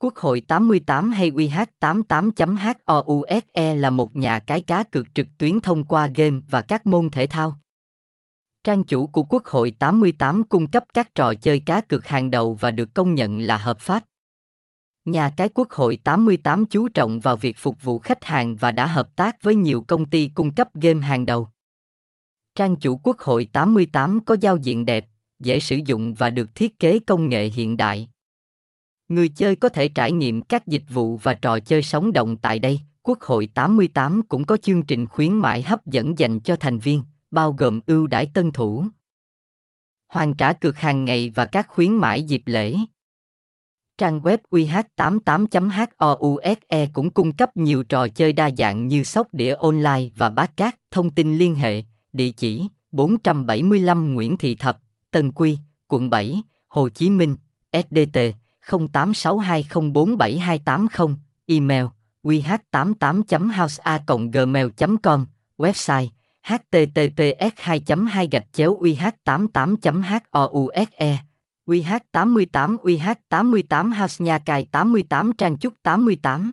Quốc hội 88 hay QH88.HOUSE là một nhà cái cá cược trực tuyến thông qua game và các môn thể thao. Trang chủ của Quốc hội 88 cung cấp các trò chơi cá cược hàng đầu và được công nhận là hợp pháp. Nhà cái Quốc hội 88 chú trọng vào việc phục vụ khách hàng và đã hợp tác với nhiều công ty cung cấp game hàng đầu. Trang chủ Quốc hội 88 có giao diện đẹp, dễ sử dụng và được thiết kế công nghệ hiện đại. Người chơi có thể trải nghiệm các dịch vụ và trò chơi sống động tại đây. Quốc hội 88 cũng có chương trình khuyến mãi hấp dẫn dành cho thành viên, bao gồm ưu đãi tân thủ, hoàn trả cược hàng ngày và các khuyến mãi dịp lễ. Trang web UH88.HOUSE cũng cung cấp nhiều trò chơi đa dạng như sóc đĩa online và bát cát. Thông tin liên hệ, địa chỉ 475 Nguyễn Thị Thập, Tân Quy, quận 7, Hồ Chí Minh, SDT 0862047280, email qh88.housea.gmail.com, website https 2 2 gạch chéo uh 88 house UH88 UH88 e, House Nhà Cài 88 Trang Trúc 88